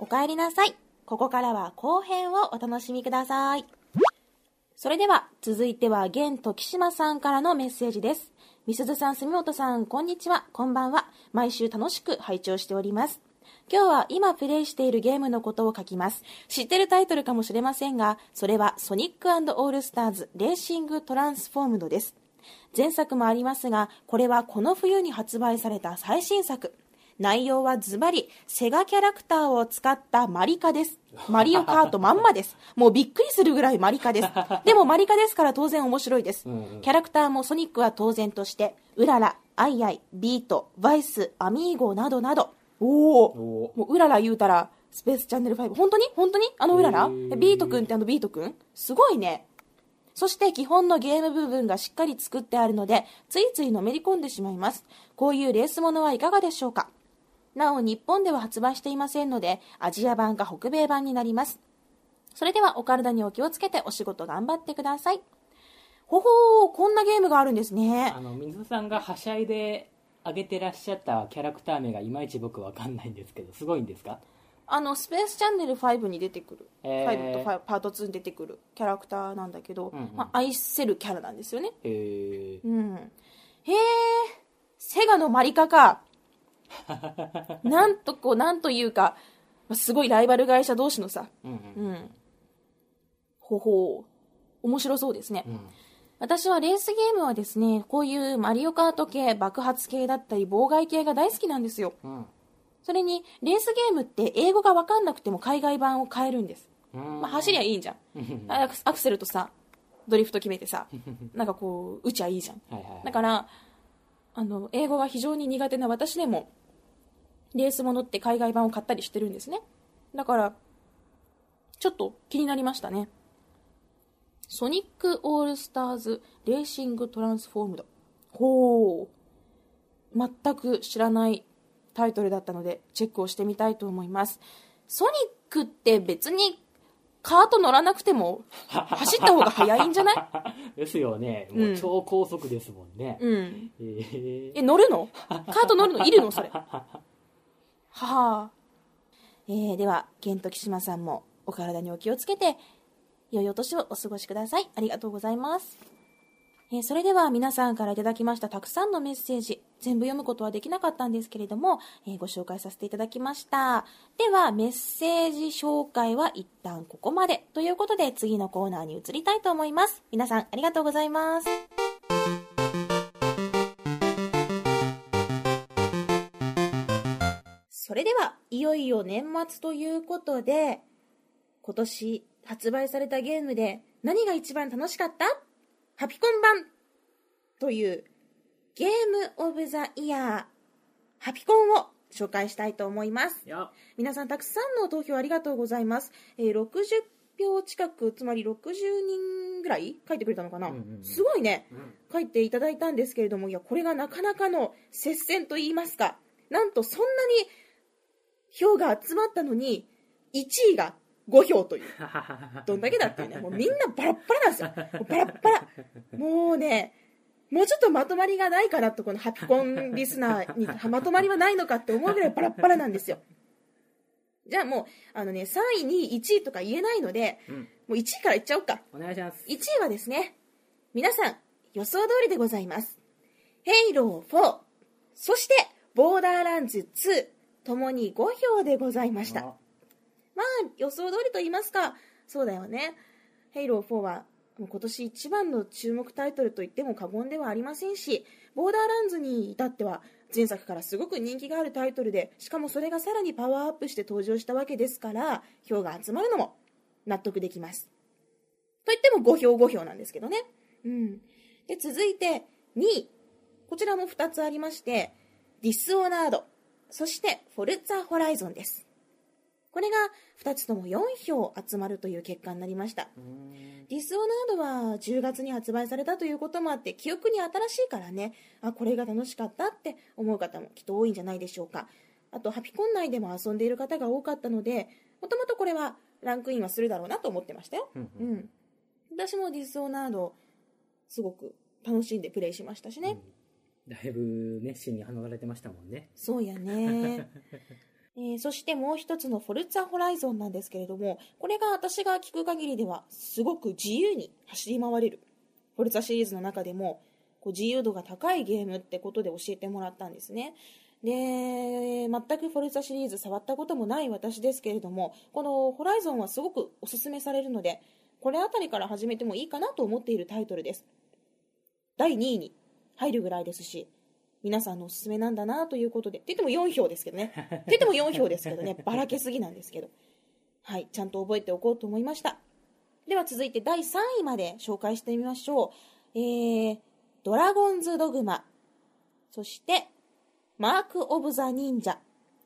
お帰りなさい。ここからは後編をお楽しみください。それでは、続いては、現時島さんからのメッセージです。みすずさん、住本さん、こんにちは、こんばんは。毎週楽しく拝聴しております。今日は今プレイしているゲームのことを書きます。知ってるタイトルかもしれませんが、それはソニックオールスターズレーシングトランスフォームドです。前作もありますが、これはこの冬に発売された最新作。内容はズバリ、セガキャラクターを使ったマリカです。マリオカートまんまです。もうびっくりするぐらいマリカです。でもマリカですから当然面白いです。キャラクターもソニックは当然として、ウララ、アイアイ、ビート、バイス、アミーゴなどなど、おおおもううらら言うたら、スペースチャンネル5。本当に？本当に？あのうらら？ビートくんってあのビートくん？すごいね。そして基本のゲーム部分がしっかり作ってあるので、ついついのめり込んでしまいます。こういうレースものはいかがでしょうか？なお、日本では発売していませんので、アジア版か北米版になります。それではお体にお気をつけてお仕事頑張ってください。ほほー、こんなゲームがあるんですねあ。の水さんがはしゃいで上げてらっしゃったキャラクター名がいまいち僕わかんないんですけどすごいんですか？あの、スペースチャンネル5に出てくる、えー5と5パート2に出てくるキャラクターなんだけど、うんうんまあ、愛せるキャラなんですよね。えー、うん。へえ、セガのマリカか。なんとこう、なんというか、まあすごいライバル会社同士のさ、うんうんうん。ほほう。面白そうですね。うん私はレースゲームはですね、こういうマリオカート系、爆発系だったり、妨害系が大好きなんですよ。うんそれに、レースゲームって英語がわかんなくても海外版を変えるんです。うんまあ、走りゃいいんじゃん。うんアクアクセルとさ、ドリフト決めてさ、なんかこう、打ちゃいいじゃん。だから、あの、英語が非常に苦手な私でも、レースものって海外版を買ったりしてるんですね。だから、ちょっと気になりましたね。ソニックオールスターズレーシングトランスフォームド。ほう。全く知らないタイトルだったので、チェックをしてみたいと思います。ソニックって別にカート乗らなくても走った方が早いんじゃない？ですよねもううん超高速ですもんね、うん。えーえ、乗るの？カート乗るの？いるの？それ。はあ。えー、では、ケントキシマさんもお体にお気をつけて、良いお年をお過ごしください。ありがとうございます。えーそれでは皆さんからいただきましたたくさんのメッセージ、全部読むことはできなかったんですけれども、えーご紹介させていただきました。では、メッセージ紹介は一旦ここまで。ということで、次のコーナーに移りたいと思います。皆さん、ありがとうございます。それでは、いよいよ年末ということで、今年発売されたゲームで何が一番楽しかった？ハピコン版というゲームオブザイヤーハピコンを紹介したいと思います。皆さんたくさんの投票ありがとうございます。えー60票近く、つまり60人ぐらい？書いてくれたのかな、うんうんうん。すごいね。うん。書いていただいたんですけれども、いや、これがなかなかの接戦と言いますか、なんとそんなに票が集まったのに、1位が5票という。どんだけだっていうね、もうみんなバラッバラなんですよ。もうバラッバラ。もうね、もうちょっとまとまりがないかなと、このハピコンリスナーにまとまりはないのかって思うぐらいバラッバラなんですよ。じゃあもう、あのね、3位、2位、1位とか言えないので、うんもう1位からいっちゃおうか。お願いします1位はですね、皆さん予想通りでございます。ヘイロー4、そしてボーダーランズ2、ともに5票でございました。あまあ予想通りと言いますか、そうだよね。ヘイロー4はもう今年一番の注目タイトルと言っても過言ではありませんし、ボーダーランズに至っては前作からすごく人気があるタイトルで、しかもそれがさらにパワーアップして登場したわけですから、票が集まるのも納得できます。と言っても5票5票なんですけどね。うん。で、続いて2位。こちらも2つありまして、ディスオナード、そしてフォルツァホライゾンです。これが2つとも4票集まるという結果になりました。ディスオナードは10月に発売されたということもあって記憶に新しいからね。あこれが楽しかったって思う方もきっと多いんじゃないでしょうか。あとハピコン内でも遊んでいる方が多かったのでもともとこれはランクインはするだろうなと思ってましたよ。うんう、ん。私もディスオナードすごく楽しんでプレイしましたしね、だいぶ熱心に話されてましたもんねそうやね えーそしてもう一つのフォルツァホライゾンなんですけれども、これが私が聞く限りでは、すごく自由に走り回れる。フォルツァシリーズの中でも、こう自由度が高いゲームってことで教えてもらったんですね。で、全くフォルツァシリーズ触ったこともない私ですけれども、このホライゾンはすごくおすすめされるので、これあたりから始めてもいいかなと思っているタイトルです。第2位に入るぐらいですし、皆さんのおすすめなんだなということで、って言っても4票ですけどね。って言っても4票ですけどね、ばらけすぎなんですけど。はい、ちゃんと覚えておこうと思いました。では続いて第3位まで紹介してみましょう。えー、ドラゴンズドグマ、そして、マーク・オブ・ザ・忍者、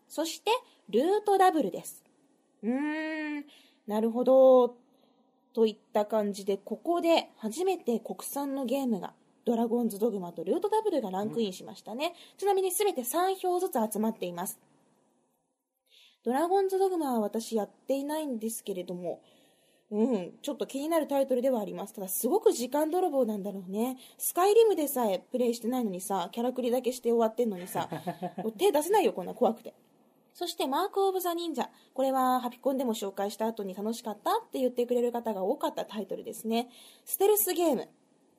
そして、ルートダブルです。うーん、なるほど。といった感じで、ここで初めて国産のゲームが、ドラゴンズドグマとルートダブルがランクインしましたね。ちなみに全て3票ずつ集まっています。ドラゴンズドグマは私やっていないんですけれども、うん、ちょっと気になるタイトルではあります。ただ、すごく時間泥棒なんだろうね。スカイリムでさえプレイしてないのにさ、キャラクリだけして終わってんのにさ、手出せないよ、こんな怖くて。そして、マーク・オブ・ザ・忍者。これは、ハピコンでも紹介した後に楽しかったって言ってくれる方が多かったタイトルですね。ステルスゲーム。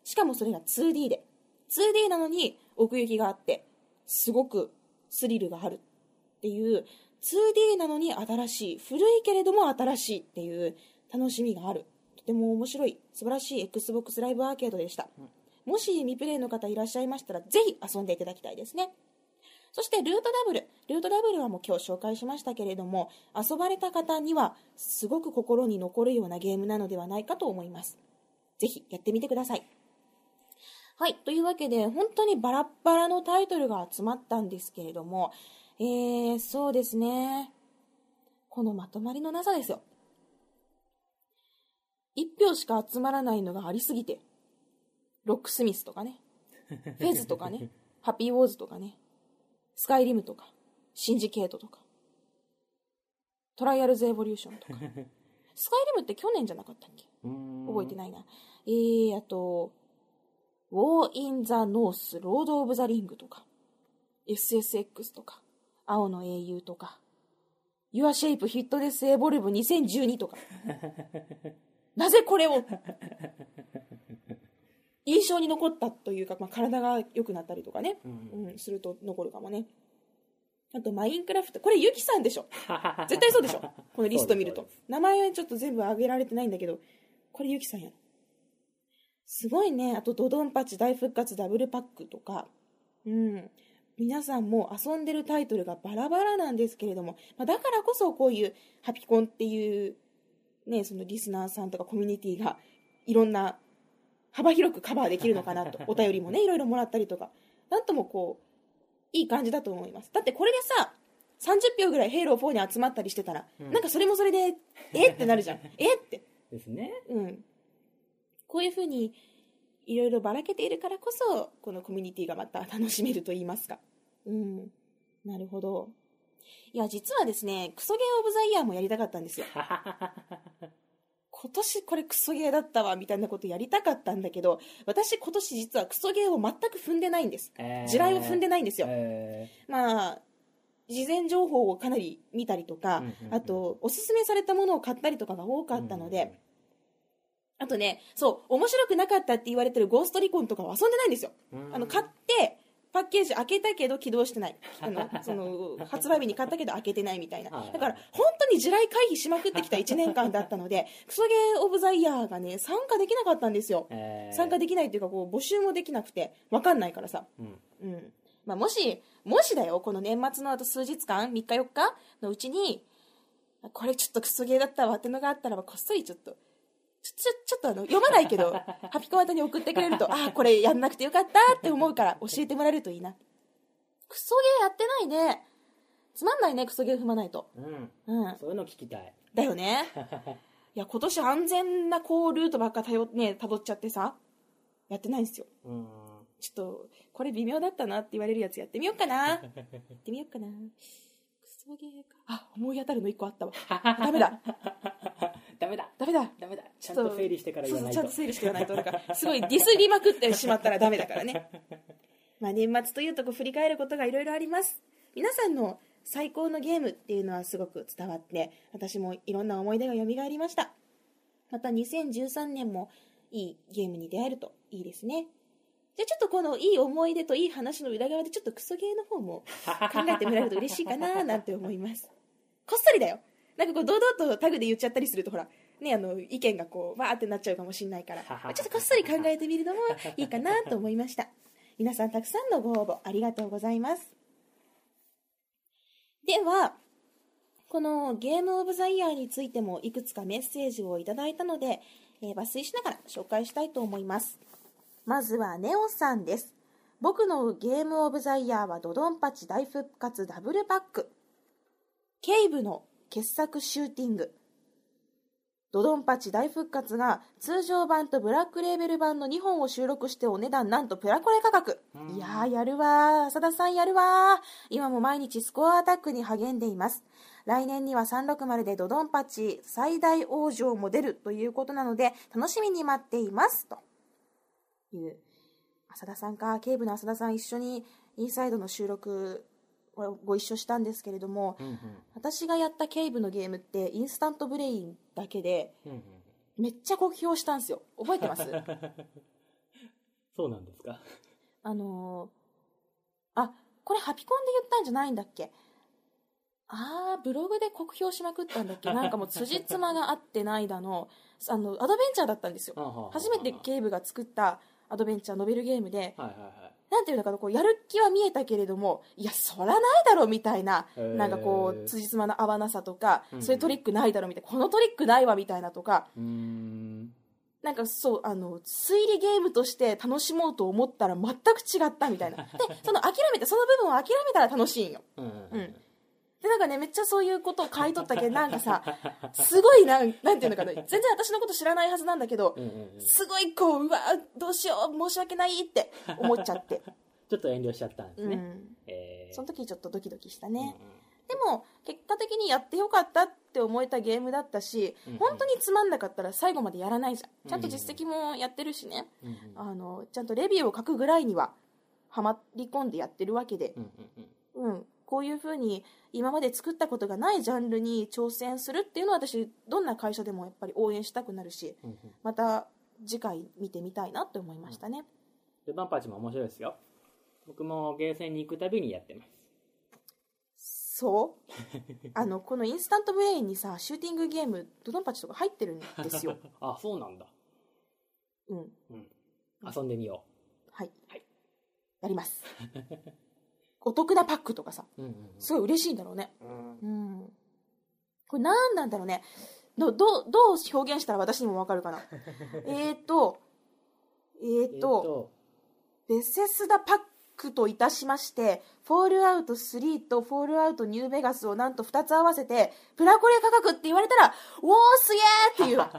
しかもそれが 2D で。2D なのに奥行きがあって、すごくスリルがあるっていう、2D なのに新しい、古いけれども新しいっていう楽しみがある。とても面白い、素晴らしい Xbox ライブアーケードでした。もし未プレイの方いらっしゃいましたら、ぜひ遊んでいただきたいですね。そしてルートダブル。ルートダブルはもう今日紹介しましたけれども、遊ばれた方にはすごく心に残るようなゲームなのではないかと思います。ぜひやってみてください。はい。というわけで、本当にバラッバラのタイトルが集まったんですけれども、えー、そうですね。このまとまりのなさですよ。一票しか集まらないのがありすぎて、ロックスミスとかね、フェズとかね、ハッピーウォーズとかね、スカイリムとか、シンジケートとか、トライアルズエボリューションとか。スカイリムって去年じゃなかったっけ？覚えてい。ないな。えー、あと、ウォー・イン・ザ・ノース、ロード・オブ・ザ・リングとか、SSX とか、青の英雄とか、Your Shape Fitness Evolve 2012とか。なぜこれを？印象に残ったというか、まあ、体が良くなったりとかね、うんうん、すると残るかもね。あと、マインクラフト。これ、ユキさんでしょ絶対そうでしょ このリスト見ると。名前はちょっと全部挙げられてないんだけど、これユキさんやろ。すごいね。あと、ドドンパチ大復活ダブルパックとか。うん。皆さんも遊んでるタイトルがバラバラなんですけれども、まあ、だからこそこういうハピコンっていう、ね、そのリスナーさんとかコミュニティがいろんな幅広くカバーできるのかなと。お便りもね、いろいろもらったりとか。なんともこう、いい感じだと思います。だってこれでさ、30票ぐらいヘイロー4に集まったりしてたら、うんなんかそれもそれで、えってなるじゃん。えって。ですね。うん。こういうふうに、いろいろばらけているからこそ、このコミュニティがまた楽しめると言いますか。うん。なるほど。いや、実はですね、クソゲーオブザイヤーもやりたかったんですよ。今年これクソゲーだったわ、みたいなことやりたかったんだけど、私今年実はクソゲーを全く踏んでないんです。地雷を踏んでないんですよ。えまあ、事前情報をかなり見たりとか、うんうんうんあと、おすすめされたものを買ったりとかが多かったので、あとね、そう、面白くなかったって言われてるゴーストリコンとかは遊んでないんですよ。ーあの、買って、パッケージ開けたけど起動してない。あの、その、発売日に買ったけど開けてないみたいな。はいだから、本当に地雷回避しまくってきた1年間だったので、クソゲーオブザイヤーがね、参加できなかったんですよ。えー参加できないっていうか、こう、募集もできなくて、わかんないからさ。うんうん。まあ、もし、もしだよ、この年末のあと数日間、3日4日のうちに、これちょっとクソゲーだったわってのがあったらば、こっそりちょっと、ちょ、ちょ、っとあの、読まないけど、ハピコマタに送ってくれると、ああ、これやんなくてよかったって思うから、教えてもらえるといいな。クソゲーやってないね。つまんないね、クソゲー踏まないと。うんうん。そういうの聞きたいだよね。いや、今年安全なこう、ルートばっかたよ、ね、辿っちゃってさ、やってないんですよ。うんちょっと、これ微妙だったなって言われるやつやってみようかな。やってみようかな。クソゲーか。あ、思い当たるの一個あったわ。ダメだ。ダメだダメだ。ダメだちゃんと整理してから言わないとそうそうちゃんと整理して言わないと。だから、すごいディスりまくってしまったらダメだからね。まあ年末というとこう振り返ることがいろいろあります。皆さんの最高のゲームっていうのはすごく伝わって私もいろんな思い出が蘇りましたまた2013年もいいゲームに出会えるといいですねじゃあちょっとこのいい思い出といい話の裏側でちょっとクソゲーの方も考えてもらえると嬉しいかななんて思います。こっそりだよ。なんかこう堂々とタグで言っちゃったりするとほらねあの意見がこうわーってなっちゃうかもしれないから。まあちょっとこっそり考えてみるのもいいかなと思いました。皆さんたくさんのご応募ありがとうございます。ではこのゲームオブザイヤーについてもいくつかメッセージをいただいたので、えー抜粋しながら紹介したいと思いますまずはネオさんです。僕のゲームオブザイヤーはドドンパチ大復活ダブルパック。ケイブの傑作シューティング。ドドンパチ大復活が通常版とブラックレーベル版の2本を収録してお値段なんとプラコレ価格。いやーやるわー。浅田さんやるわー。今も毎日スコアアタックに励んでいます。来年には360でドドンパチ最大往生も出るということなので楽しみに待っています。という浅田さんかケイブの浅田さん一緒にインサイドの収録をご一緒したんですけれども、うんうん。私がやったケイブのゲームってインスタントブレインだけでうんうん。めっちゃ酷評したんですよ。覚えてます？そうなんですか？あのーあこれハピコンで言ったんじゃないんだっけ？あーブログで酷評しまくったんだっけ？なんかもう辻褄が合ってないだのあのアドベンチャーだったんですよ。初めてケイブが作ったアドベンチャーノベルゲームではいはいはい。なんていうのかなこうやる気は見えたけれどもいやそらないだろみたいななんかこう辻褄の合わなさとかうん。そういうトリックないだろみたいなこのトリックないわみたいなとか。うーん。なんかそうあの推理ゲームとして楽しもうと思ったら全く違ったみたいな。でその諦めてその部分を諦めたら楽しいんよ。うんうん。うんでなんかねめっちゃそういうことを書いとったけどなんかさすごいなんなんていうのかな全然私のこと知らないはずなんだけどうんうんうん。すごいこううわどうしよう申し訳ないって思っちゃって、ちょっと遠慮しちゃったんですね、うん、えー。その時ちょっとドキドキしたうんね、でも結果的にやってよかったって思えたゲームだったし、うんうん。本当につまんなかったら最後までやらないじゃん。ちゃんと実績もやってるしね、うんうんあのちゃんとレビューを書くぐらいにははまり込んでやってるわけで。う、んうんうん。うん、こういうふうに今まで作ったことがないジャンルに挑戦するっていうのは私どんな会社でもやっぱり応援したくなるしうんうん。また次回見てみたいなって思いましたね、ドドンパチも面白いですよ。僕もゲーセンに行くたびにやってます。そう？あのこのインスタントブレインにさシューティングゲームドドンパチとか入ってるんですよ、あそうなんだ。うん、うん。遊んでみよはい、はい。やります お得なパックとかさううんうん。すごい嬉しいんだろうね。うん。うん。これ何なんだろうね。どどうどう表現したら私にもわかるかな。えーとえーえーと、ベセスダパックといたしまして、フォールアウト3とフォールアウトニューベガスをなんと2つ合わせて、プラコレ価格って言われたら、おーすげーって言う。わ。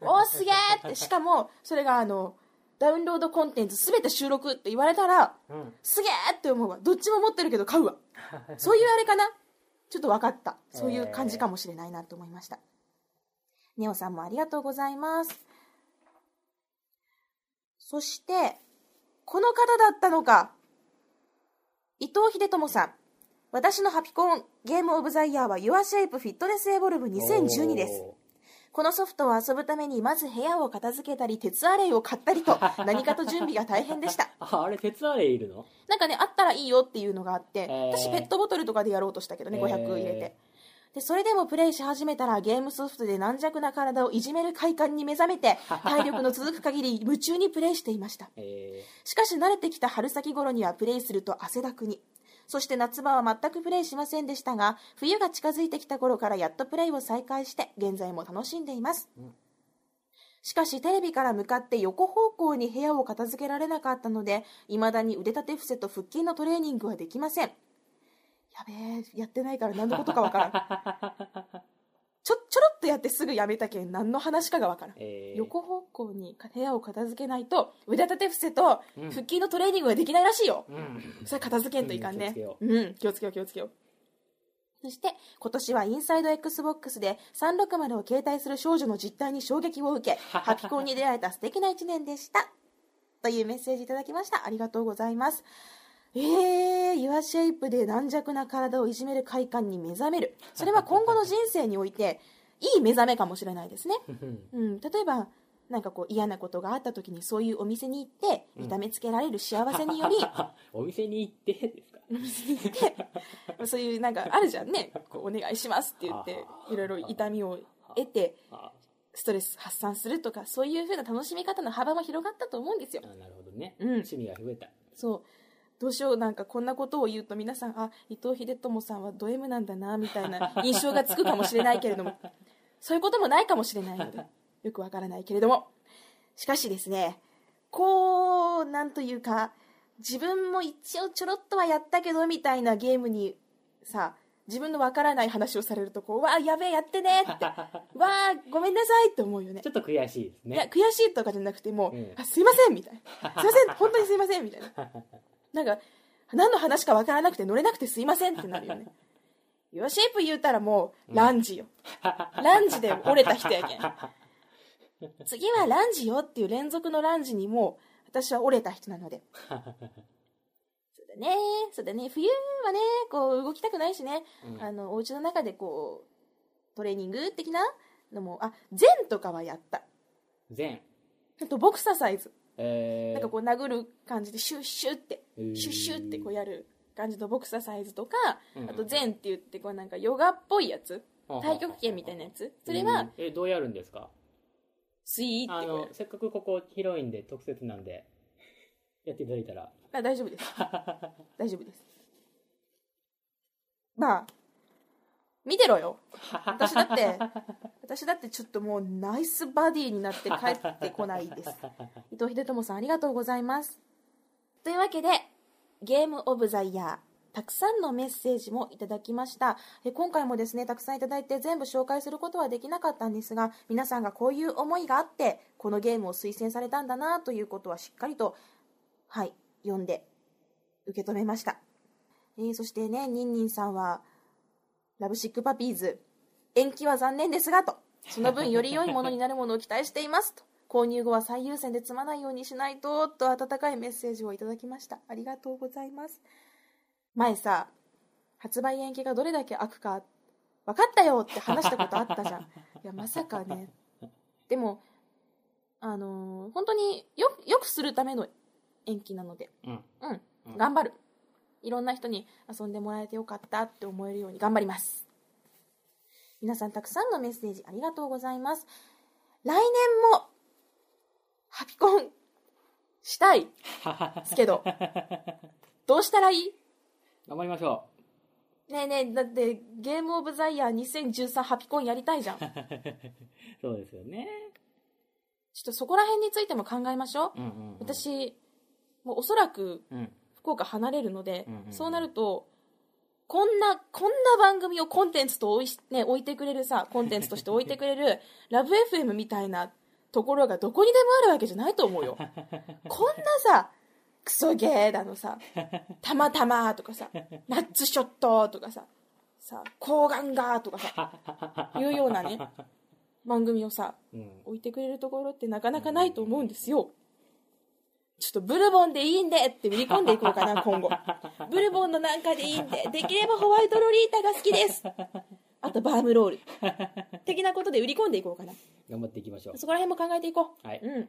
おーすげーって、しかも、それがあの、ダウンロードコンテンツすべて収録って言われたら、うんすげーって思うわ。どっちも持ってるけど買うわ。そういうあれかな？ちょっと分かった。そういう感じかもしれないなと思いました。ネオさんもありがとうございます。そして、この方だったのか。伊藤秀友さん。私のハピコンゲームオブザイヤーは Your Shape Fitness Evolve 2012です。おこのソフトを遊ぶためにまず部屋を片付けたり鉄アレイを買ったりと 何かと準備が大変でした。ーああれ鉄アレイいるの？なんかねあったらいいよっていうのがあって、へー。私ペットボトルとかでやろうとしたけどねへー。500入れて。でそれでもプレイし始めたらゲームソフトで軟弱な体をいじめる快感に目覚めて 体力の続く限り夢中にプレイしていました。えしかし慣れてきた春先頃にはプレイすると汗だくにそして夏場は全くプレイしませんでしたが冬が近づいてきた頃からやっとプレイを再開して現在も楽しんでいます、うん。しかしテレビから向かって横方向に部屋を片付けられなかったので未だに腕立て伏せと腹筋のトレーニングはできません。やべえやってないから何のことかわからん ちょちょろっとやってすぐやめたけん何の話かがわからん。ーえー。横方向に部屋を片付けないと腕立て伏せとうん。腹筋のトレーニングができないらしいよ、うん。それ片付けんといかんね。うんう。ん気をつけよう気をつけよう。そして今年はインサイド XBOX で360を携帯する少女の実態に衝撃を受け ハピコンに出会えた素敵な一年でした。というメッセージいただきました。ありがとうございますえー、ユアシェイプで軟弱な体をいじめる快感に目覚める。それは今後の人生においていい目覚めかもしれないですね、うん、例えばなんかこう嫌なことがあった時にそういうお店に行って痛めつけられる幸せにより、お店に行ってですか？お店に行ってそういうなんかあるじゃんね。こうお願いしますって言っていろいろ痛みを得てあストレス発散するとかそういう風な楽しみ方の幅も広がったと思うんですよ。あなるほどね、うん。趣味が増えた。そうどうしようなんかこんなことを言うと皆さんあ伊藤英友さんはド M なんだなみたいな 印象がつくかもしれないけれどもそういうこともないかもしれないのでよくわからないけれども。しかしですねこうなんというか自分も一応ちょろっとはやったけどみたいなゲームにさ自分のわからない話をされるとこうわあやべえやってねって。わあごめんなさいって思うよね。ちょっと悔しいですいやね悔しいとかじゃなくてもう、うんあすいませんみたいな。すいません本当にすいませんみたいななんか何の話かわからなくて乗れなくてすいませんってなるよね。ユアシェイプ言うたらもうランジよ、ランジで折れた人やけん。次はランジよっていう連続のランジにもう私は折れた人なので。そうだね。そうだね。冬はねこう動きたくないしね、うん。あのお家の中でこうトレーニング的なのもあ禅とかはやった。全あとボクササイズえー、なんかこう殴る感じでシュッシュってへー。シュッシュってこうやる感じのボクササイズとかうんあと禅って言ってこうなんかヨガっぽいやつ太極拳みたいなやつ。それはえーどうやるんですか？スイーあってせっかくここ広いんで特設なんでやっていただいたら。あ大丈夫です。大丈夫です。まあ見てろよ。私だって私だってちょっともうナイスバディになって帰ってこないです。伊藤秀友さんありがとうございます。というわけでゲームオブザイヤーたくさんのメッセージもいただきました。え今回もですねたくさんいただいて全部紹介することはできなかったんですが皆さんがこういう思いがあってこのゲームを推薦されたんだなということはしっかりとはい読んで受け止めました、えーそしてねニンニンさんはラブシックパピーズ。延期は残念ですがと。その分より良いものになるものを期待していますと。購入後は最優先で積まないようにしないとと温かいメッセージをいただきました。ありがとうございます。前さ発売延期がどれだけ悪か分かったよって話したことあったじゃん。いやまさかね。でもあのー本当によよくするための延期なので。うん。うん。うん。頑張るいろんな人に遊んでもらえてよかったって思えるように頑張ります。皆さんたくさんのメッセージありがとうございます。来年もハピコンしたいですけど どうしたらいい？頑張りましょねえねえだってゲームオブザイヤー2013ハピコンやりたいじゃん。ちょっうそうですよね。とそこら辺についても考えましょう、うんうん、うん、私もうおそらくうん福岡離れるので、うんうんうん。そうなるとこんなこんな番組をコンテンツと置い,、ね、置いてくれるさ コンテンツとして置いてくれるラブ f m みたいなところがどこにでもあるわけじゃないと思うよ。こんなさクソゲーだのさたまたまとかさ ナッツショットとかささ抗がんがとかさいうようなね番組をさうん。置いてくれるところってなかなかないと思うんですよ。ちょっとブルボンでいいんでって売り込んでいこうかな、今後。ブルボンのなんかでいいんで、できればホワイトロリータが好きです。あとバームロール。的なことで売り込んでいこうかな。頑張っていきましょうそこら辺も考えていこう。はいうん。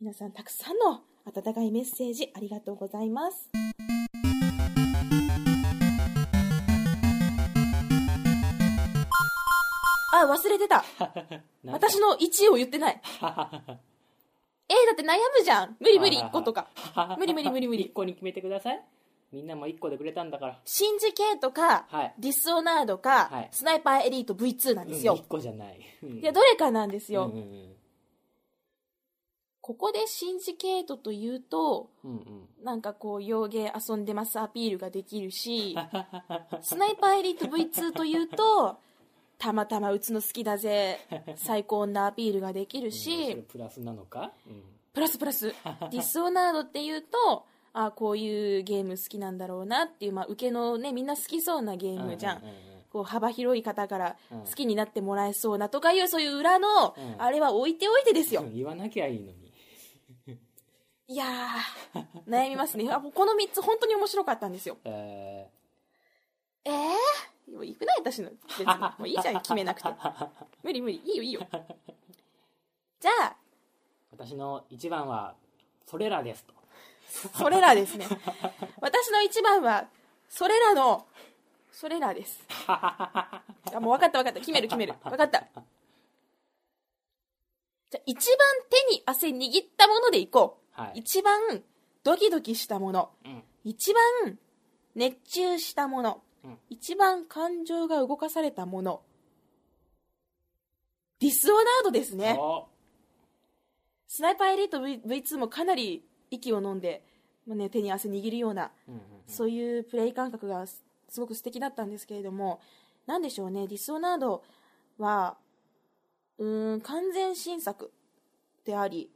皆さんたくさんの温かいメッセージありがとうございます。あ、忘れてた。私の1位を言ってない。えー、だって悩むじゃん。無理無理、1個とか。無理無理無理無一理。個に決めてください。みんなも一個でくれたんだから。シンジ系とか、はい。ディスオナードか、はい。スナイパーエリート V2 なんですよ。うん一個じゃない。うん。いや、どれかなんですよ。うんうんここでシンジケートというと、うんうん。なんかこう、洋芸遊んでますアピールができるし、スナイパーエリート V2 というと、たまたま打つの好きだぜ、最高なアピールができるうんプラスなのか、うん。プラスプラス、ディスオナードっていうと、あこういうゲーム好きなんだろうなっていう、まあ、受けのね、みんな好きそうなゲームじゃん。うううこう幅広い方からうん。好きになってもらえそうなとかいうそういう裏のうん。あれは置いておいてですよ。うん言わなきゃいいのに。いやー、悩みますね。あこの3つ本当に面白かったんですよ。ええー、もう行くない私の。別に。もういいじゃん、決めなくて。無理無理。いいよいいよ。じゃあ、ー私の一番はそれらですとそれらですね。私の一番は、それらの、それらです。あ、もう分かった分かった。決める決める。分かった。じゃあ、一番手に汗握ったものでいこう。はい、一番ドキドキしたもの。うん一番熱中したもの。うん一番感情が動かされたもの。ディスオナードですね。おスナイパーエリート v V2 もかなり息を飲んで、まあね、手に汗握るような、うんうんそういうプレイ感覚がすすごく素敵だったんですけれども、なんでしょうね、ディスオナードは、うーん、完全新作であり、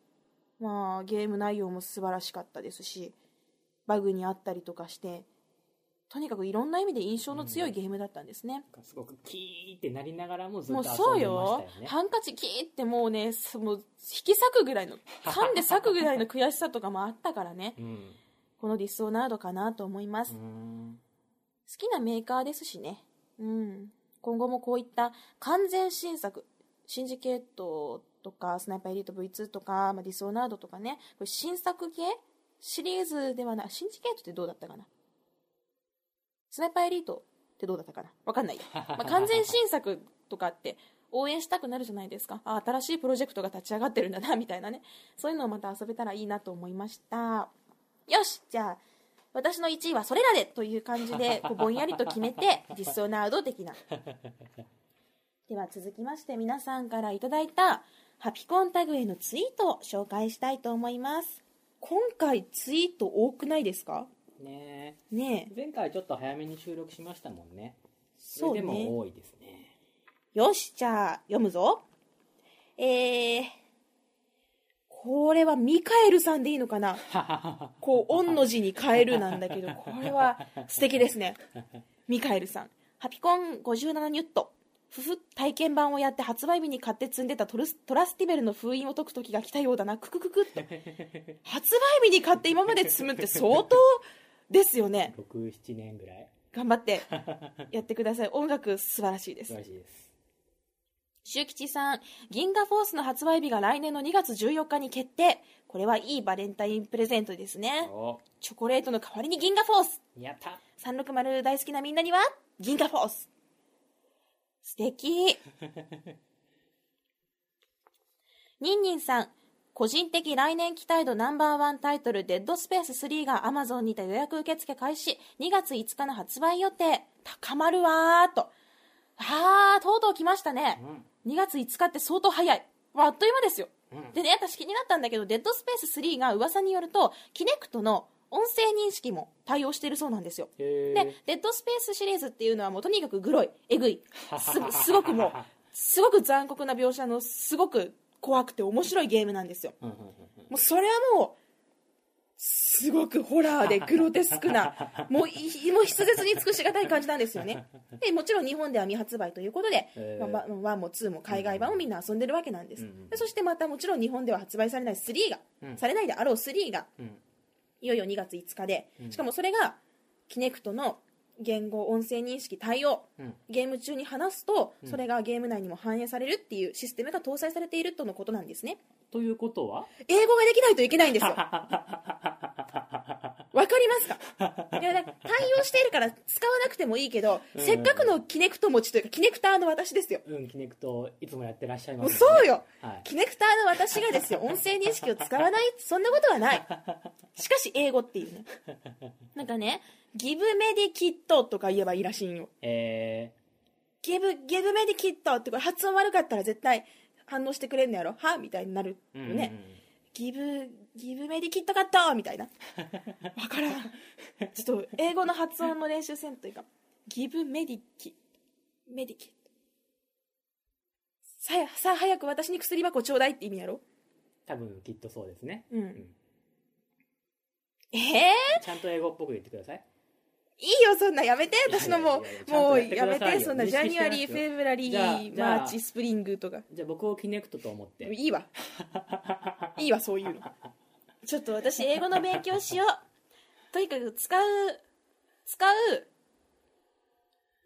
まあ、ゲーム内容も素晴らしかったですし、バグにあったりとかして、とにかくいろんな意味で印象の強いゲームだったんですね。すごくキーってなりながらもずっともうそう遊んでましよたよね。ハンカチキーってもうねすもう引き裂くぐらいの 噛んで裂くぐらいの悔しさとかもあったからね。うん。このディスオナードかなと思います、好ん。きなメーカーですしね。うん。今後もこういった完全新作シンジケートとかスナイパーエリート V2 とか、まあ、ディスオナードとかね。これ新作系？シリーズではないシンジケートってどうだったかな？スナイパーエリートってどうだったかな？わかんないや、まあ、完全新作とかって応援したくなるじゃないですか。あ新しいプロジェクトが立ち上がってるんだなみたいなね。そういうのをまた遊べたらいいなと思いました。よし！じゃあ私の1位はそれらでという感じで こうぼんやりと決めてディスオナード的な。では続きまして皆さんからいただいたハピコンタグへのツイートを紹介したいと思います。今回ツイート多くないですか？ねねええ前回ちょっと早めに収録しましたもんねそそうでも多いですねよしじゃあ読むぞえー、これはミカエルさんでいいのかな？こう、オンの字に変えるなんだけど、これは素敵ですね。ミカエルさん。ハピコン57ニュット。ふふ、体験版をやって発売日に買って積んでたトルストラスティベルの封印を解く時が来たようだな。ククククっと。発売日に買って今まで積むって相当ですよね。67年ぐらい頑張って やってください。音楽素晴らしいです素晴。らしいです周吉さん、銀河フォースの発売日が来年の2月14日に決定。これはいいバレンタインプレゼントですね。おチョコレートの代わりに銀河フォース。やった360大好きなみんなには、銀河フォース。素敵。ニンニンさん、個人的来年期待度ナンバーワンタイトル、デッドスペース3が Amazon にて予約受付開始。2月5日の発売予定。高まるわーと。あー、とうとう来ましたね。2月5日って相当早い。まああっという間ですよ。うんでね、私気になったんだけど、デッドスペース3が噂によると、キネクトの音声認識も対応しているそうなんですよ。へで、デッドスペースシリーズっていうのはもうとにかくグロい、えぐい、すすごくもう、すごく残酷な描写のすごく怖くて面白いゲームなんですよ。もうそれはもう、すごくホラーでグロテスクな、もうい、もう筆舌に尽くしがたい感じなんですよね。で、もちろん日本では未発売ということで、へーまあ、1も2も海外版をみんな遊んでるわけなんです。でそしてまたもちろん日本では発売されない3が、うんされないであろう3が、うんいよいよ2月5日でう、んしかもそれが、キネクトの言語音声認識対応、うんゲーム中に話すと、うんそれがゲーム内にも反映されるっていうシステムが搭載されているとのことなんですね。ということは？英語ができないといけないんですよ。わかりますか？いや対応しているから使わなくてもいいけど、うんせっかくのキネクト持ちというか、キネクターの私ですよ。うんキネクトいつもやってらっしゃいますそうよ、はいキネクターの私がですよ、音声認識を使わない、そんなことはない。しかし、英語っていうね。なんかね、ギブメディキットとか言えばいいらしいんよ。えギブ、ギブメディキットってこれ発音悪かったら絶対反応してくれんのやろ？は？みたいになるーよね。ギブ、ギブメディキットカットみたいな。わからん。ちょっと英語の発音の練習せんというか、ギブメディキ、メディキット。さあ、さあ早く私に薬箱ちょうだいって意味やろ？多分きっとそうですね、うん。ええちゃんと英語っぽく言ってくださいいいよ、そんなやめて。私のもう、もうやめて。そんな、 January、February、March、spring とか。じゃあ僕をキネクトと思っていいわ。いいわ、そういうの。ちょっと私英語の勉強しようとにかく使う使う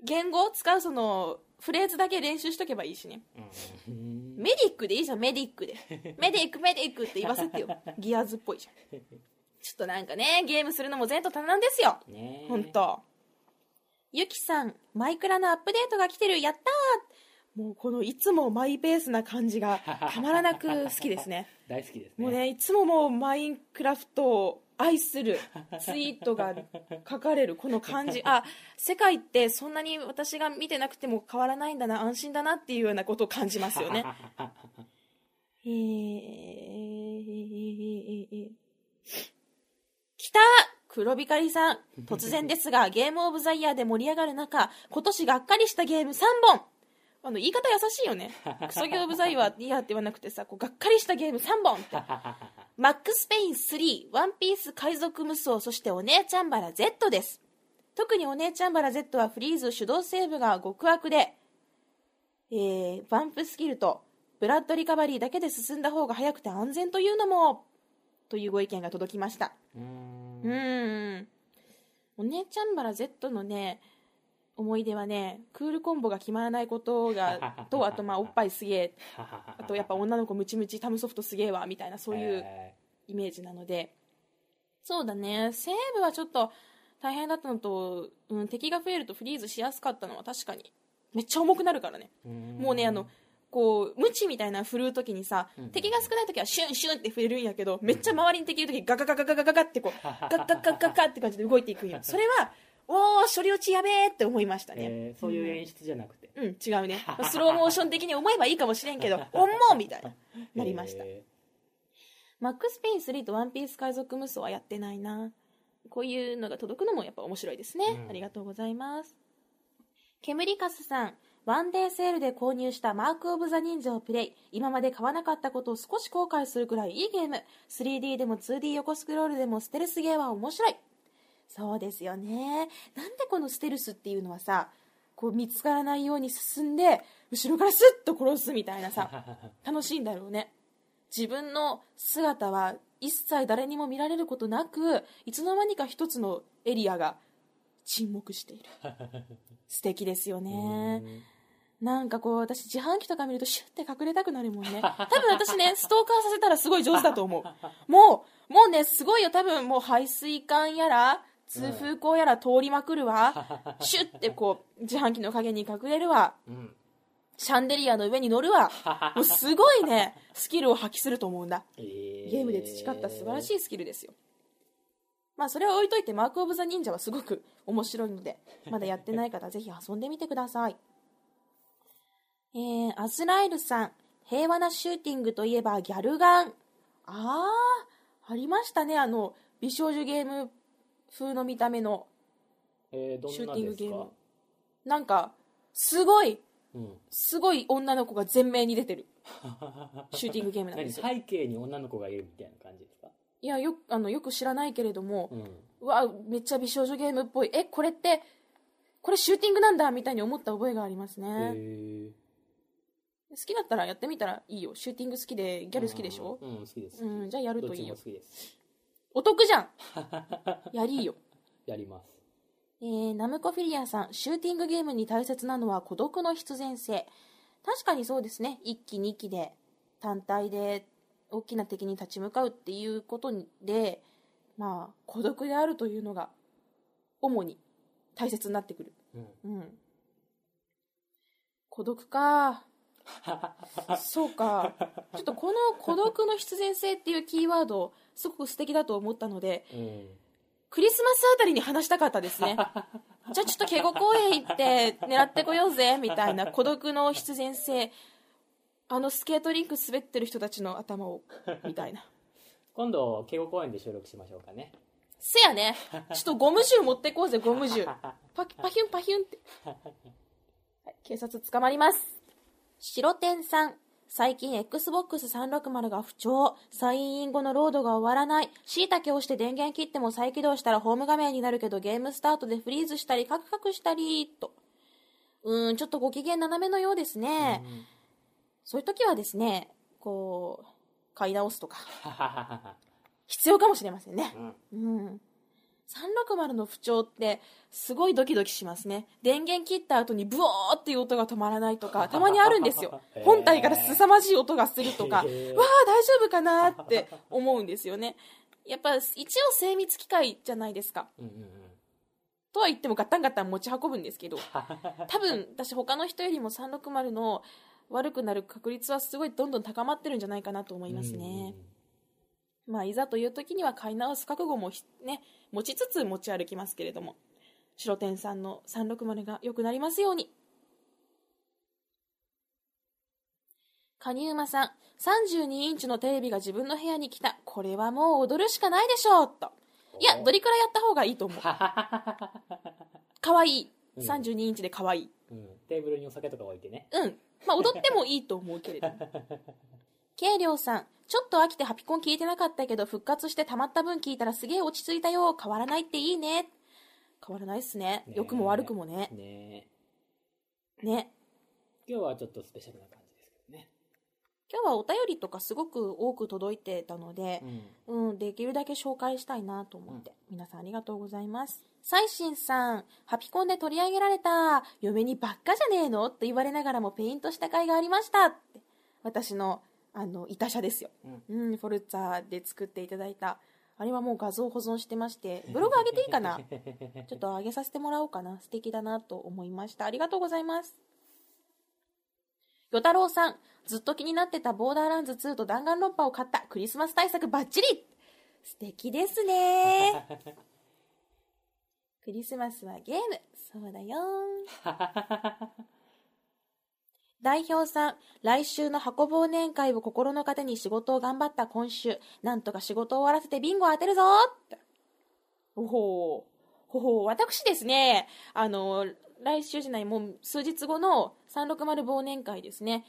言語使うそのフレーズだけ練習しとけばいいしねうんメディックでいいじゃんメディックでメディックメディックって言わせてよ ギアーズっぽいじゃんちょっとなんかねゲームするのも前途多難ですよ。ねえ。ほんと。ゆきさんマイクラのアップデートが来てる。やったー。もうこのいつもマイペースな感じが たまらなく好きですね。大好きですね。もうねいつももうマインクラフトを愛する ツイートが書かれる。この感じ。あ世界ってそんなに私が見てなくても変わらないんだな安心だなっていうようなことを感じますよね。えー、きた。黒光さん。突然ですが ゲームオブザイヤーで盛り上がる中今年がっかりしたゲーム3本。あの言い方優しいよね。クソゲーオブザイヤーって言わなくてさこうがっかりしたゲーム3本って。マックスペイン3、ワンピース海賊無双、そしてお姉ちゃんバラ Z です。特にお姉ちゃんバラ Z はフリーズ手動セーブが極悪で、えー、バンプスキルとブラッドリカバリーだけで進んだ方が早くて安全というのも、というご意見が届きました。うーん。うーん。お姉ちゃんバラ Z のね、思い出はね、クールコンボが決まらないことが、と、あとまあおっぱいすげえ、あとやっぱ女の子ムチムチタムソフトすげえわ、みたいなそういうえイメージなので。そうだね。セーブはちょっと大変だったのと、うん、敵が増えるとフリーズしやすかったのは確かに。めっちゃ重くなるからね。もうねあのこう無知みたいな振るう時にさうん敵が少ない時はシュンシュンって振れるんやけどめっちゃ周りに敵いる時ガガガガガガガガってこう ガッガッガッガッガッって感じで動いていくんよそれはおー処理落ちやべえって思いましたね、えーそういう演出じゃなくてうん違うねスローモーション的に思えばいいかもしれんけどおんもみたいななりましたえマックスペイン3とワンピース海賊無双はやってないな。こういうのが届くのもやっぱ面白いですね。うんありがとうございます。煙かすさん、ワンデーセールで購入したマーク・オブ・ザ・忍者をプレイ。今まで買わなかったことを少し後悔するくらいいいゲーム。3D でも 2D 横スクロールでもステルスゲーは面白い。そうですよね。なんでこのステルスっていうのはさ、こう見つからないように進んで、後ろからスッと殺すみたいなさ、楽しいんだろうね自分の姿は一切誰にも見られることなくいつの間にか一つのエリアが沈黙している 素敵ですよねなんかこう私自販機とか見るとシュッて隠れたくなるもんね。多分私ね ストーカーさせたらすごい上手だと思う。もうもうねすごいよ。多分もう排水管やら通風口やら通りまくるわ。シュッてこう自販機の陰に隠れるわ。うん。シャンデリアの上に乗るわ。もうすごいねスキルを発揮すると思うんだ。えー。ゲームで培った素晴らしいスキルですよ。まあそれは置いといてマーク・オブ・ザ・忍者はすごく面白いのでまだやってない方はぜひ遊んでみてくださいえー、アズラエルさん平和なシューティングといえばギャルガン。あーありましたね。あの美少女ゲーム風の見た目のシューティングゲーム。なんかすごいうん。すごい女の子が前面に出てる シューティングゲームなん何ですよ。背景に女の子がいるみたいな感じですか？いやよあのよく知らないけれども、うん。うわめっちゃ美少女ゲームっぽい。えこれってこれシューティングなんだみたいに思った覚えがありますね、へ好きだったらやってみたらいいよ。シューティング好きでギャル好きでしょ？うんうん好きです。うん、じゃあやるといいよ。好きです。お得じゃん。やりいよ。やります。えーナムコフィリアさん。シューティングゲームに大切なのは孤独の必然性。確かにそうですね。1期2期で単体で大きな敵に立ち向かうっていうことでまあ孤独であるというのが主に大切になってくる。うん。うん。孤独か そうか。ちょっとこの孤独の必然性っていうキーワードすごく素敵だと思ったのでうん。クリスマスあたりに話したかったですね。じゃあちょっとケゴ公園行って狙ってこようぜみたいな孤独の必然性。あのスケートリンク滑ってる人たちの頭をみたいな。今度敬語公園で収録しましょうかね。せやね。ちょっとゴム銃持ってこうぜゴム銃。パキパヒュンパヒュンって、はい、警察捕まります白天さん。最近 Xbox360 が不調。サインイン後のロードが終わらない。椎茸をして電源切っても再起動したらホーム画面になるけどゲームスタートでフリーズしたりカクカクしたりと。うーんちょっとご機嫌斜めのようですね、そういう時はですねこう買い直すとか。必要かもしれませんね。うん。うん。360の不調ってすごいドキドキしますね。電源切った後にブオーっていう音が止まらないとか、たまにあるんですよ。本体から凄まじい音がするとか、わあ、大丈夫かなって思うんですよね。やっぱ一応精密機械じゃないですか。うんうんうんとは言ってもガッタンガッタン持ち運ぶんですけど、多分私他の人よりも360の悪くなる確率はすごいどんどん高まってるんじゃないかなと思いますね。まあ、いざという時には買い直す覚悟もひね、持ちつつ持ち歩きますけれども、白天さんの360が良くなりますように。カニウマさん、32インチのテレビが自分の部屋に来た。これはもう踊るしかないでしょうと。いや、ドリクラやった方がいいと思う。かわいい。うん32インチでかわいい。うんテーブルにお酒とか置いてねうん。まあ、踊ってもいいと思うけれども。慶良さん、ちょっと飽きてハピコン聞いてなかったけど、復活してたまった分聞いたらすげえ落ち着いたよ。変わらないっていいね。変わらないっすね。ね良くも悪くもね。ねね。今日はちょっとスペシャルな感じですけどね今日はお便りとかすごく多く届いてたので、うんうん、できるだけ紹介したいなと思って、皆さんありがとうございます。最新さん、ハピコンで取り上げられた、嫁にばっかじゃねえの？って言われながらもペイントした甲斐がありましたって。私の、あの、いた車ですよ。うんうん、フォルツァで作っていただいた。あれはもう画像保存してまして、ブログ上げていいかな？ちょっと上げさせてもらおうかな。素敵だなと思いました。ありがとうございます。与太郎さん、ずっと気になってたボーダーランズ2と弾丸論破を買ったクリスマス対策バッチリ素敵ですね。クリスマスはゲーム。そうだよ。代表さん、来週の箱忘年会を心の糧に仕事を頑張った今週、なんとか仕事を終わらせてビンゴを当てるぞ!って。おほう。ほほう、私ですね、あの、来週じゃない、もう数日後の360忘年会ですね。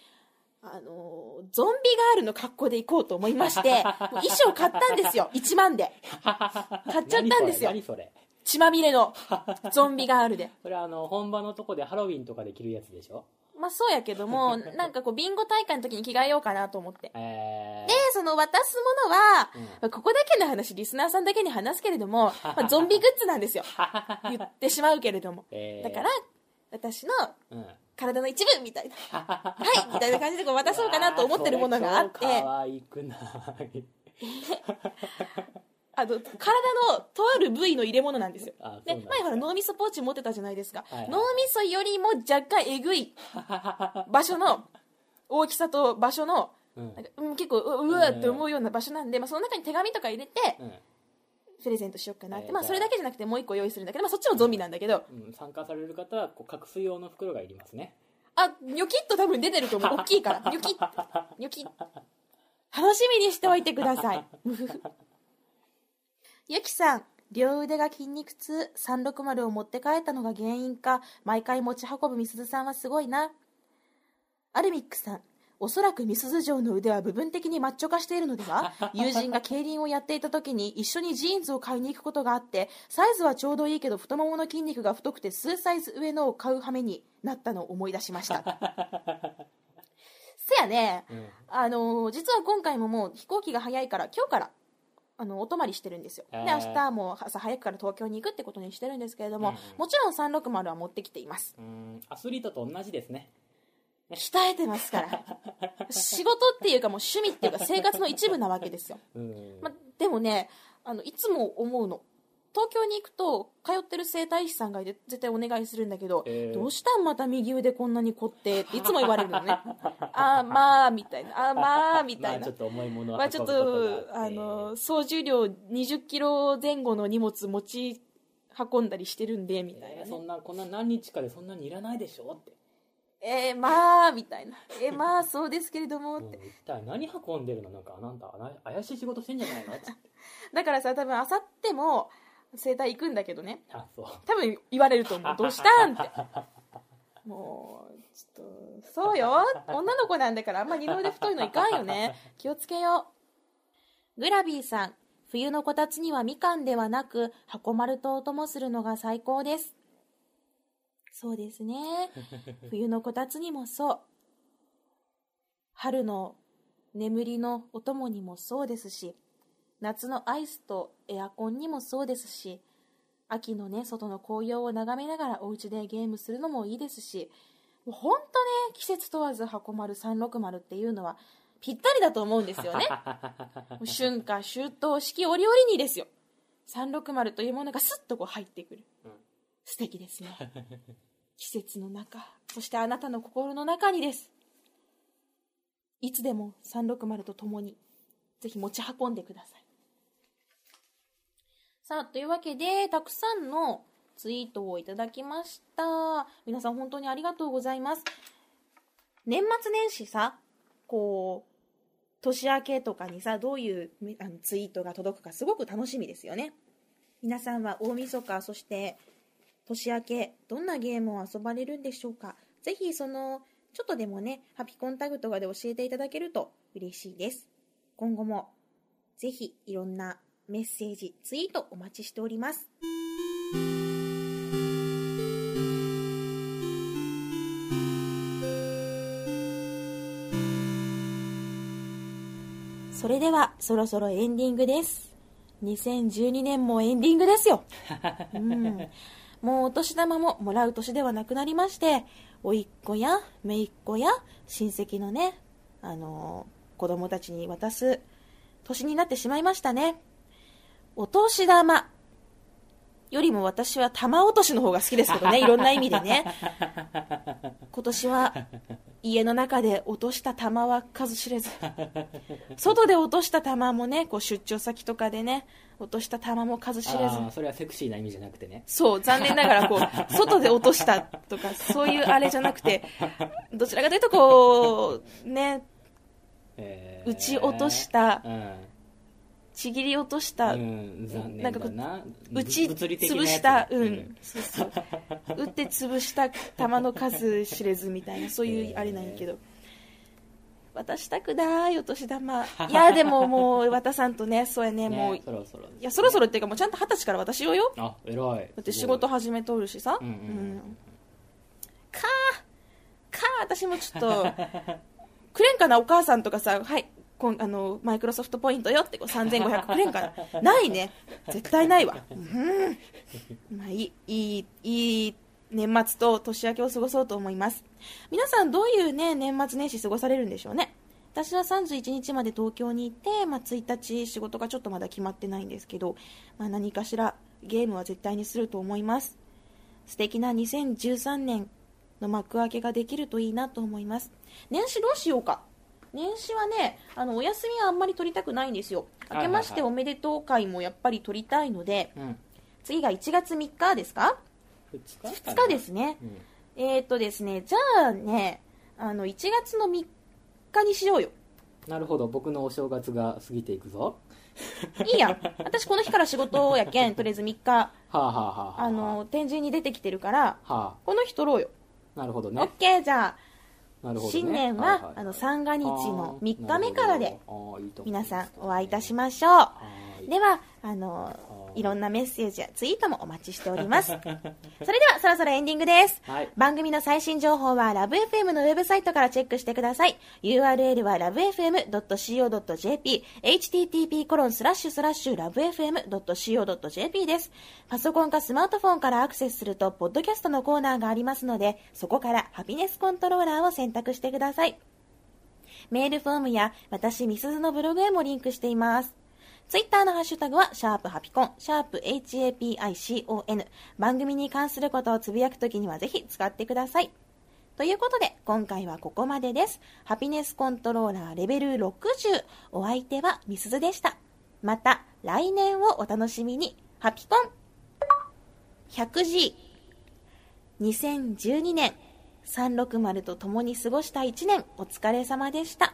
あの、ゾンビガールの格好で行こうと思いまして、衣装買ったんですよ、1万で。買っちゃったんですよ。血まみれのゾンビガールで。それはあの本場のとこでハロウィンとかで着るやつでしょ？まあそうやけども、なんかこう、ビンゴ大会の時に着替えようかなと思って。えーで、その渡すものは、うんまあここだけの話、リスナーさんだけに話すけれども、まあ、ゾンビグッズなんですよ。言ってしまうけれども。えーだから、私のうん体の一部みたいな。はいみたいな感じでこう渡そうかなと思ってるものがあって、可愛くないあの、体のとある部位の入れ物なんですよ。で前ほら脳みそポーチ持ってたじゃないですか、はいはい。脳みそよりも若干えぐい 場所の大きさと場所のうん。なんかうん、結構ううわって思うような場所なんで、まあ、その中に手紙とか入れてうん。プレゼントしようかなって、まあそれだけじゃなくてもう一個用意するんだけど、まあ、そっちもゾンビなんだけど。うん、参加される方はこう隠す用の袋がいりますね。あニョキッと多分出てると思う。大きいから。ニョキッ。ニョキッ。楽しみにしておいてください ゆきさん両腕が筋肉痛360を持って帰ったのが原因か毎回持ち運ぶみすずさんはすごいな。アルミックさんおそらくみすず城の腕は部分的にマッチョ化しているのでは？友人が競輪をやっていた時に一緒にジーンズを買いに行くことがあってサイズはちょうどいいけど太ももの筋肉が太くて数サイズ上のを買う羽目になったのを思い出しました。せやね。うん。あのー実は今回ももう飛行機が早いから今日からあのお泊まりしてるんですよ、で明日も朝早くから東京に行くってことにしてるんですけれども、うんもちろん360は持ってきています。うん。アスリートと同じですね。鍛えてますから。仕事っていうかもう趣味っていうか生活の一部なわけですよ、うん。ま、でもねあのいつも思うの東京に行くと通ってる整体師さんがいて絶対お願いするんだけど、へー。どうしたんまた右腕こんなに凝って？っていつも言われるのね。ああまあみたいな。あーまあみたいな。まあちょっと重いものをまあちょっとあの、総重量20キロ前後の荷物持ち運んだりしてるんで、みたいなね。えーそんなこんな何日かでそんなにいらないでしょ？って、えー、まあ、みたいな。えー、まあ、そうですけれども、うん、って。一体何運んでるの？なんかあなた怪しい仕事してんじゃないの？って。だからさ、多分、あさっても、整体行くんだけどね。あそう多分言われると思う。どうしたんって。もう、ちょっと、そうよ。女の子なんだから、あんま二の腕太いのいかんよね。気をつけよう。グラビーさん、冬のこたつにはみかんではなく、箱丸とお供するのが最高です。そうですね。冬のこたつにもそう。春の眠りのお供にもそうですし、夏のアイスとエアコンにもそうですし秋のね外の紅葉を眺めながらお家でゲームするのもいいですしもうほんとね季節問わず箱丸360っていうのはぴったりだと思うんですよね。春夏秋冬四季折々にですよ。360というものがスッとこう入ってくる、うん。素敵ですね。季節の中そしてあなたの心の中にです。いつでも360と共にぜひ持ち運んでくださいさあというわけでたくさんのツイートをいただきました。皆さん本当にありがとうございます。年末年始さこう年明けとかにさどういうあのツイートが届くかすごく楽しみですよね。皆さんは大晦日そして年明けどんなゲームを遊ばれるんでしょうか。ぜひそのちょっとでもねハピコンタグとかで教えていただけると嬉しいです。今後もぜひいろんなメッセージツイートお待ちしております。それではそろそろエンディングです。2012年もエンディングですよ、うん、もうお年玉ももらう年ではなくなりまして甥いっ子や姪っ子や親戚のねあの子供たちに渡す年になってしまいましたねお年玉よりも私は玉落としの方が好きですけどね。いろんな意味でね。今年は家の中で落とした玉は数知れず。外で落とした玉もねこう出張先とかでね落とした玉も数知れず。それはセクシーな意味じゃなくてね。そう残念ながらこう外で落としたとかそういうあれじゃなくてどちらかというとこうねえー撃ち落としたうんちぎり落とした、うん、残念なんかこうだな打ち潰した、うん、そうそう。打って潰した球の数知れずみたいな、そういうあれなんやけど。渡したくない、お年玉。いや、でももう、渡さんとね、そうやね、もう、そろそろねや、そろそろっていうか、もうちゃんと二十歳から渡しようよ。あ偉いだって仕事始めとるしさ。うんうんうんかー、かー、私もちょっと、くれんかな、お母さんとかさ、はい。こんあのマイクロソフトポイントよってこう3500くれんかなないね。絶対ないわ。うん。まあいいいいいい年末と年明けを過ごそうと思います。皆さんどういうね年末年始過ごされるんでしょうね。私は31日まで東京に行って、まあ、1日仕事がちょっとまだ決まってないんですけど、まあ、何かしらゲームは絶対にすると思います。素敵な2013年の幕開けができるといいなと思います。年始どうしようか。年始はねあのお休みはあんまり取りたくないんですよ。明けましておめでとう会もやっぱり取りたいのでうん。次が1月3日ですか？2日2日ですね。うん。えー、っとですねじゃあねあの1月の3日にしようよ。なるほど。僕のお正月が過ぎていくぞ。いいやん。私この日から仕事やけんとりあえず3日。はあはあはあはあ。あの天神に出てきてるからはこの日取ろうよ、あなるほどオッねケーじゃあね。新年は、いいい。あの三が日の3日目からで皆さんお会いいたしましょう。はい。ではあのいろんなメッセージやツイートもお待ちしております。それではそろそろエンディングです。はい。番組の最新情報はラブ f m のウェブサイトからチェックしてください。URL は lovefm.co.jp http コロンスラッシュスラッシュ lovefm.co.jp です。パソコンかスマートフォンからアクセスするとポッドキャストのコーナーがありますのでそこからハピネスコントローラーを選択してください。メールフォームや私みすずのブログへもリンクしていますツイッターのハッシュタグは、シャープハピコン、シャープ HAPICON。番組に関することをつぶやくときにはぜひ使ってください。ということで、今回はここまでです。ハピネスコントローラーレベル60。お相手はみすずでした。また来年をお楽しみに。ハピコン 100G。2012年、360と共に過ごした1年、お疲れ様でした。